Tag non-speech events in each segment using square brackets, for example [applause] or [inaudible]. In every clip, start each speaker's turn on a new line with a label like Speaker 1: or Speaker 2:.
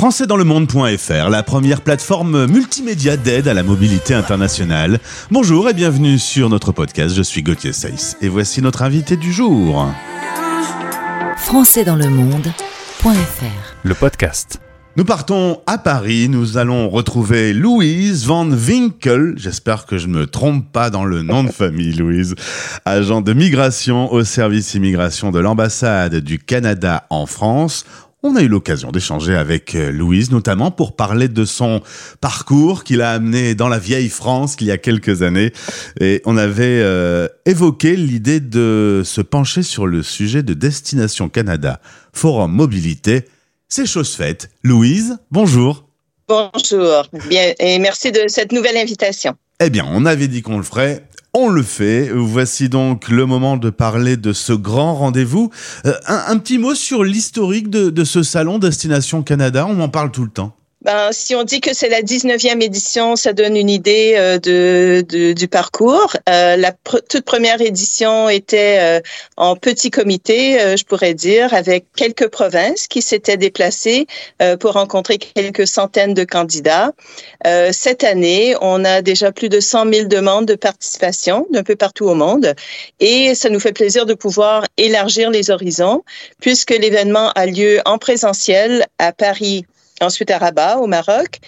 Speaker 1: françaisdanslemonde.fr, la première plateforme multimédia d'aide à la mobilité internationale. Bonjour et bienvenue sur notre podcast. Je suis Gauthier Seyss et voici notre invité du jour.
Speaker 2: françaisdanslemonde.fr
Speaker 3: Le podcast.
Speaker 1: Nous partons à Paris, nous allons retrouver Louise Van Winkel, j'espère que je ne me trompe pas dans le nom de famille Louise, agent de migration au service immigration de l'ambassade du Canada en France. On a eu l'occasion d'échanger avec euh, Louise, notamment pour parler de son parcours qu'il a amené dans la vieille France il y a quelques années. Et on avait euh, évoqué l'idée de se pencher sur le sujet de Destination Canada, Forum Mobilité. C'est chose faite. Louise, bonjour.
Speaker 4: Bonjour. Bien, et merci de cette nouvelle invitation.
Speaker 1: Eh bien, on avait dit qu'on le ferait. On le fait. Voici donc le moment de parler de ce grand rendez-vous. Euh, un, petit mot sur l'historique de ce salon Destination Canada. On en parle tout le temps.
Speaker 4: Ben, si on dit que c'est la 19e édition, ça donne une idée euh, de, de, du parcours. Euh, la toute première édition était euh, en petit comité, euh, je pourrais dire, avec quelques provinces qui s'étaient déplacées euh, pour rencontrer quelques centaines de candidats. Euh, cette année, on a déjà plus de 100 000 demandes de participation d'un peu partout au monde et ça nous fait plaisir de pouvoir élargir les horizons puisque l'événement a lieu en présentiel à Paris ensuite à Rabat, au Maroc.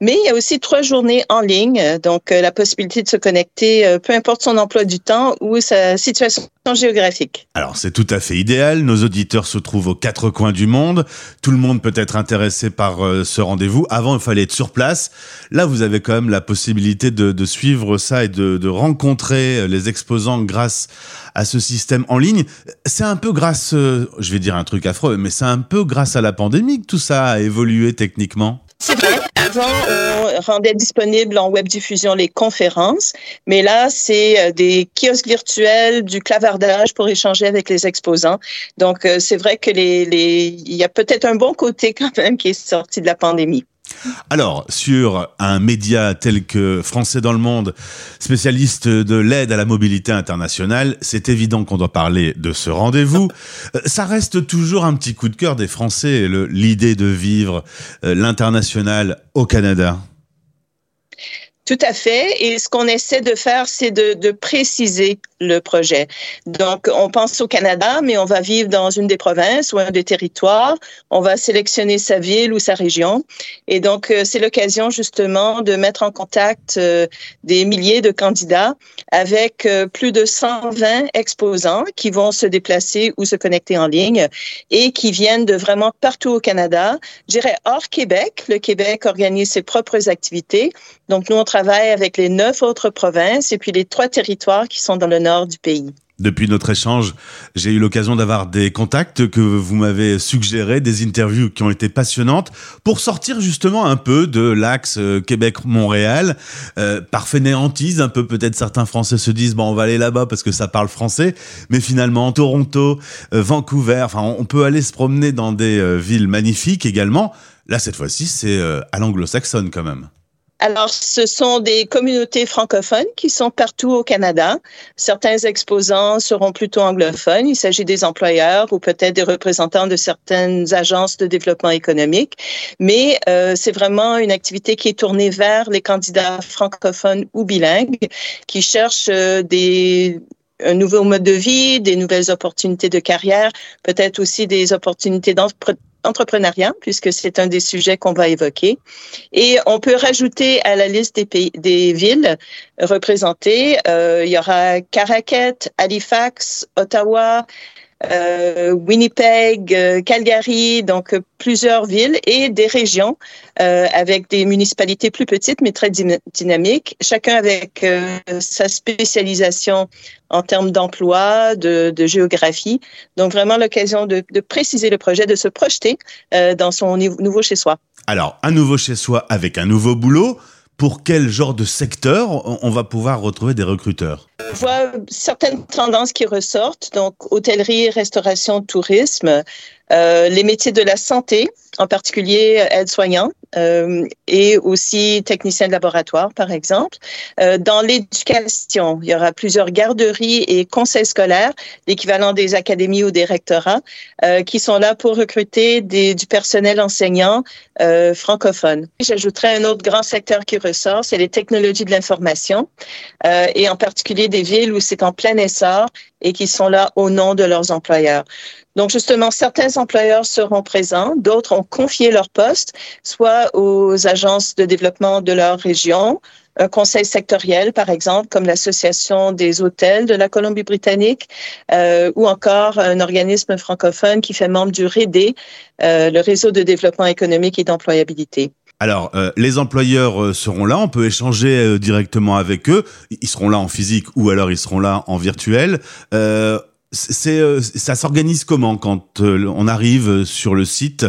Speaker 4: Mais il y a aussi trois journées en ligne, donc euh, la possibilité de se connecter, euh, peu importe son emploi du temps ou sa situation géographique.
Speaker 1: Alors c'est tout à fait idéal, nos auditeurs se trouvent aux quatre coins du monde, tout le monde peut être intéressé par euh, ce rendez-vous, avant il fallait être sur place, là vous avez quand même la possibilité de, de suivre ça et de, de, rencontrer les exposants grâce à ce système en ligne. C'est un peu grâce, je vais dire un truc affreux, mais c'est un peu grâce à la pandémie que tout ça a évolué techniquement.
Speaker 4: C'est vrai. Avant, rendait disponible en web diffusion les conférences, mais là, c'est des kiosques virtuels, du clavardage pour échanger avec les exposants. Donc, c'est vrai que les, les, il y a peut-être un bon côté [laughs] quand même qui est sorti de la pandémie.
Speaker 1: Alors, sur un média tel que Français dans le monde, spécialiste de l'aide à la mobilité internationale, c'est évident qu'on doit parler de ce rendez-vous. Ça reste toujours un petit coup de cœur des Français, l'idée de vivre euh, l'international au Canada.
Speaker 4: Tout à fait. Et ce qu'on essaie de faire, c'est de, de, préciser le projet. Donc, on pense au Canada, mais on va vivre dans une des provinces ou un des territoires. On va sélectionner sa ville ou sa région. Et donc, euh, c'est l'occasion justement de mettre en contact euh, des milliers de candidats avec euh, plus de 120 exposants qui vont se déplacer ou se connecter en ligne et qui viennent de vraiment partout au Canada. Je dirais hors Québec. Le Québec organise ses propres activités. Donc, nous, on travaille avec les neuf autres provinces et puis les trois territoires qui sont dans le nord du pays.
Speaker 1: Depuis notre échange, j'ai eu l'occasion d'avoir des contacts que vous m'avez suggérés, des interviews qui ont été passionnantes, pour sortir justement un peu de l'axe euh, Québec-Montréal. Euh, par fainéantise, un peu peut-être certains Français se disent, bon, on va aller là-bas parce que ça parle français, mais finalement, Toronto, euh, Vancouver, enfin, on peut aller se promener dans des euh, villes magnifiques également. Là, cette fois-ci, c'est à l'anglo-saxonne quand même.
Speaker 4: Alors, ce sont des communautés francophones qui sont partout au Canada. Certains exposants seront plutôt anglophones. Il s'agit des employeurs ou peut-être des représentants de certaines agences de développement économique. Mais euh, c'est vraiment une activité qui est tournée vers les candidats francophones ou bilingues qui cherchent euh, des un nouveau mode de vie, des nouvelles opportunités de carrière, peut-être aussi des opportunités entrepreneuriat, puisque c'est un des sujets qu'on va évoquer. Et on peut rajouter à la liste des, pays, des villes représentées, euh, il y aura Caracat, Halifax, Ottawa, euh, Winnipeg, euh, Calgary, donc euh, plusieurs villes et des régions euh, avec des municipalités plus petites mais très dynamiques, chacun avec euh, sa spécialisation en termes d'emploi, de, de, géographie. Donc vraiment l'occasion de, de, préciser le projet, de se projeter dans son nouveau chez soi.
Speaker 1: Alors un nouveau chez soi avec un nouveau boulot pour quel genre de secteur on va pouvoir retrouver des recruteurs
Speaker 4: On voit certaines tendances qui ressortent, donc hôtellerie, restauration, tourisme, euh, les métiers de la santé, en particulier aide-soignant, euh, et aussi technicien de laboratoire, par exemple. Euh, dans l'éducation, il y aura plusieurs garderies et conseils scolaires, l'équivalent des académies ou des rectorats, euh, qui sont là pour recruter des, du personnel enseignant euh, francophone. J'ajouterais un autre grand secteur qui ressort, c'est les technologies de l'information, euh, et en particulier des villes où c'est en plein essor et qui sont là au nom de leurs employeurs. Donc, justement, certains employeurs seront présents, d'autres ont confié leur poste, soit aux agences de développement de leur région, un conseil sectoriel, par exemple, comme l'Association des hôtels de la Colombie-Britannique, euh, ou encore un organisme francophone qui fait membre du REDE, euh, le réseau de développement économique et d'employabilité.
Speaker 1: Alors, euh, les employeurs euh, seront là, on peut échanger euh, directement avec eux. Ils seront là en physique ou alors ils seront là en virtuel. Ça s'organise comment quand on arrive sur le site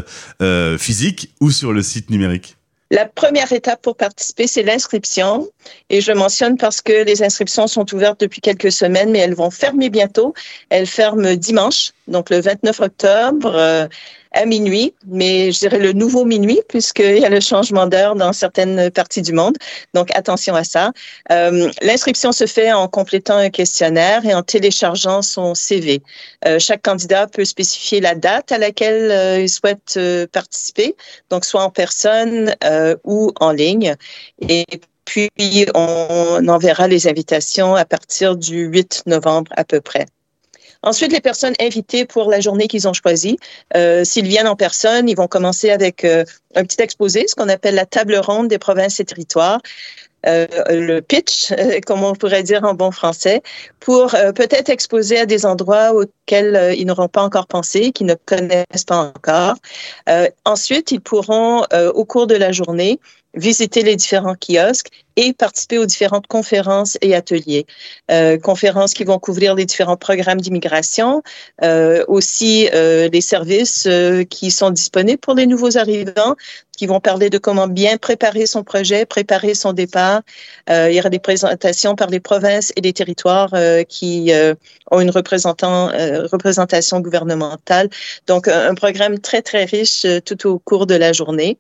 Speaker 1: physique ou sur le site numérique?
Speaker 4: La première étape pour participer, c'est l'inscription. Et je mentionne parce que les inscriptions sont ouvertes depuis quelques semaines, mais elles vont fermer bientôt. Elles ferment dimanche, donc le 29 octobre à minuit, mais je dirais le nouveau minuit, puisqu'il y a le changement d'heure dans certaines parties du monde. Donc, attention à ça. Euh, L'inscription se fait en complétant un questionnaire et en téléchargeant son CV. Euh, chaque candidat peut spécifier la date à laquelle euh, il souhaite euh, participer, donc soit en personne euh, ou en ligne. Et puis, on enverra les invitations à partir du 8 novembre à peu près. Ensuite, les personnes invitées pour la journée qu'ils ont choisie, euh, s'ils viennent en personne, ils vont commencer avec euh, un petit exposé, ce qu'on appelle la table ronde des provinces et territoires. Euh, le pitch, euh, [laughs] comme on pourrait dire en bon français, pour euh, peut-être exposer à des endroits auxquels euh, ils n'auront pas encore pensé, qu'ils ne connaissent pas encore. ensuite, ils pourront, au cours de la journée, visiter les différents kiosques et participer aux différentes conférences et ateliers. Euh, conférences qui vont couvrir les différents programmes d'immigration, euh, aussi euh, les services euh, qui sont disponibles pour les nouveaux arrivants, qui vont parler de comment bien préparer son projet, préparer son départ. Euh, il y aura des présentations par les provinces et les territoires euh, qui ont une représentant, représentation gouvernementale. Donc, un, un programme très, très riche tout au cours de la journée.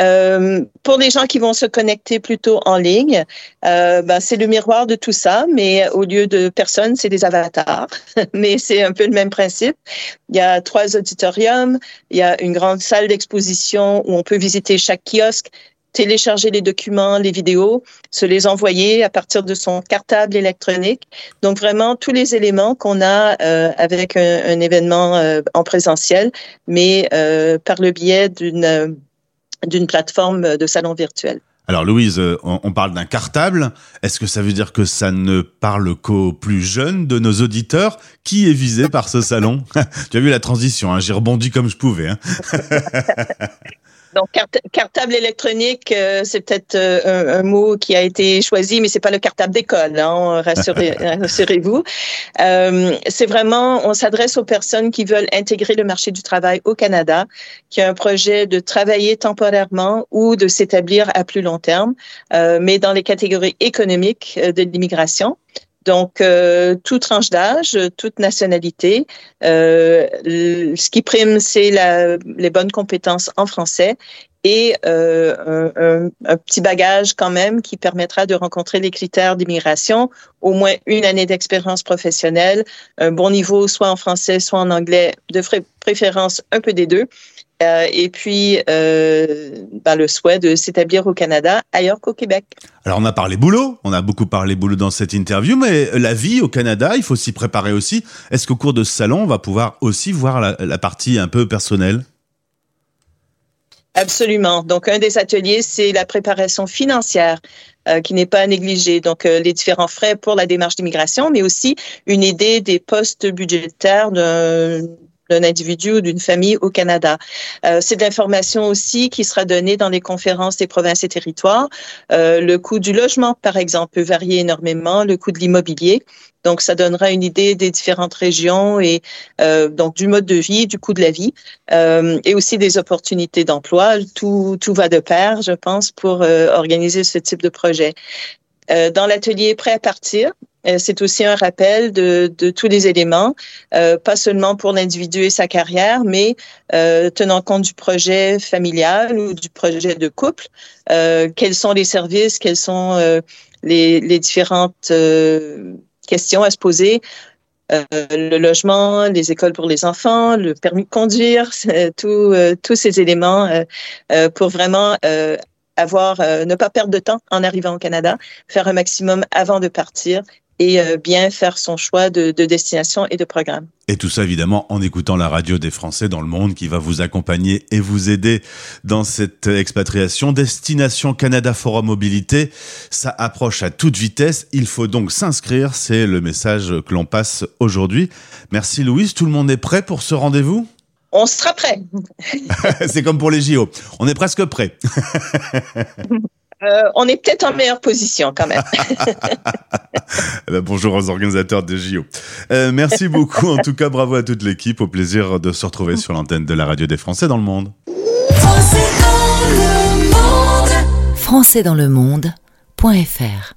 Speaker 4: Euh, pour les gens qui vont se connecter plutôt en ligne, euh, ben, c'est le miroir de tout ça, mais au lieu de personnes, c'est des avatars. [laughs] mais c'est un peu le même principe. Il y a trois auditoriums, il y a une grande salle d'exposition où on peut visiter chaque kiosque, télécharger les documents, les vidéos, se les envoyer à partir de son cartable électronique. Donc vraiment tous les éléments qu'on a euh, avec un, événement en présentiel, mais par le biais d'une d'une plateforme de salon virtuel.
Speaker 1: Alors Louise, euh, on parle d'un cartable. Est-ce que ça veut dire que ça ne parle qu'aux plus jeunes de nos auditeurs? Qui est visé par ce salon? [laughs] Tu as vu la transition, hein? J'ai rebondi comme je pouvais. Hein [laughs]
Speaker 4: Donc, cartable électronique, euh, c'est peut-être euh, un, un, mot qui a été choisi, mais c'est pas le cartable d'école. Hein, rassurez, [laughs] rassurez-vous. Euh, c'est vraiment, on s'adresse aux personnes qui veulent intégrer le marché du travail au Canada, qui ont un projet de travailler temporairement ou de s'établir à plus long terme, euh, mais dans les catégories économiques euh, de l'immigration. Donc, euh, toute tranche d'âge, toute nationalité. Euh, ce qui prime, c'est les bonnes compétences en français et euh, un, un, petit bagage quand même qui permettra de rencontrer les critères d'immigration, au moins une année d'expérience professionnelle, un bon niveau soit en français, soit en anglais, de préférence un peu des deux. Euh, et puis euh, ben, le souhait de s'établir au Canada ailleurs qu'au Québec.
Speaker 1: Alors on a parlé boulot, on a beaucoup parlé boulot dans cette interview, mais la vie au Canada, il faut s'y préparer aussi. Est-ce qu'au cours de ce salon, on va pouvoir aussi voir la, la partie un peu personnelle?
Speaker 4: Absolument. Donc, un des ateliers, c'est la préparation financière euh, qui n'est pas à négliger. Donc, les différents frais pour la démarche d'immigration, mais aussi une idée des postes budgétaires d'un d'un individu ou d'une famille au Canada. Euh, c'est de l'information aussi qui sera donnée dans les conférences des provinces et territoires. Euh, le coût du logement, par exemple, peut varier énormément, le coût de l'immobilier. Donc, ça donnera une idée des différentes régions et euh, donc du mode de vie, du coût de la vie et aussi des opportunités d'emploi. Tout, tout va de pair, je pense, pour organiser ce type de projet. Dans l'atelier prêt à partir, c'est aussi un rappel de, de tous les éléments, pas seulement pour l'individu et sa carrière, mais tenant compte du projet familial ou du projet de couple. quels sont les services, quels sont les, les différentes questions à se poser. Euh, le logement, les écoles pour les enfants, le permis de conduire, [laughs] euh, tous ces éléments euh, pour vraiment avoir, ne pas perdre de temps en arrivant au Canada, faire un maximum avant de partir et euh, bien faire son choix de, de, destination et de programme.
Speaker 1: Et tout ça évidemment en écoutant la radio des Français dans le monde qui va vous accompagner et vous aider dans cette expatriation. Destination Canada Forum Mobilité, ça approche à toute vitesse. Il faut donc s'inscrire, c'est le message que l'on passe aujourd'hui. Merci Louise, tout le monde est prêt pour ce rendez-vous?
Speaker 4: On sera prêt. [laughs]
Speaker 1: c'est comme pour les JO. On est presque prêt. [laughs]
Speaker 4: Euh, on est peut-être en meilleure position quand même. [laughs]
Speaker 1: Eh ben, bonjour aux organisateurs des JO. Euh, merci beaucoup. En tout cas, bravo à toute l'équipe. Au plaisir de se retrouver sur l'antenne de la radio des Français dans le monde. Français dans le monde. Français dans le monde.fr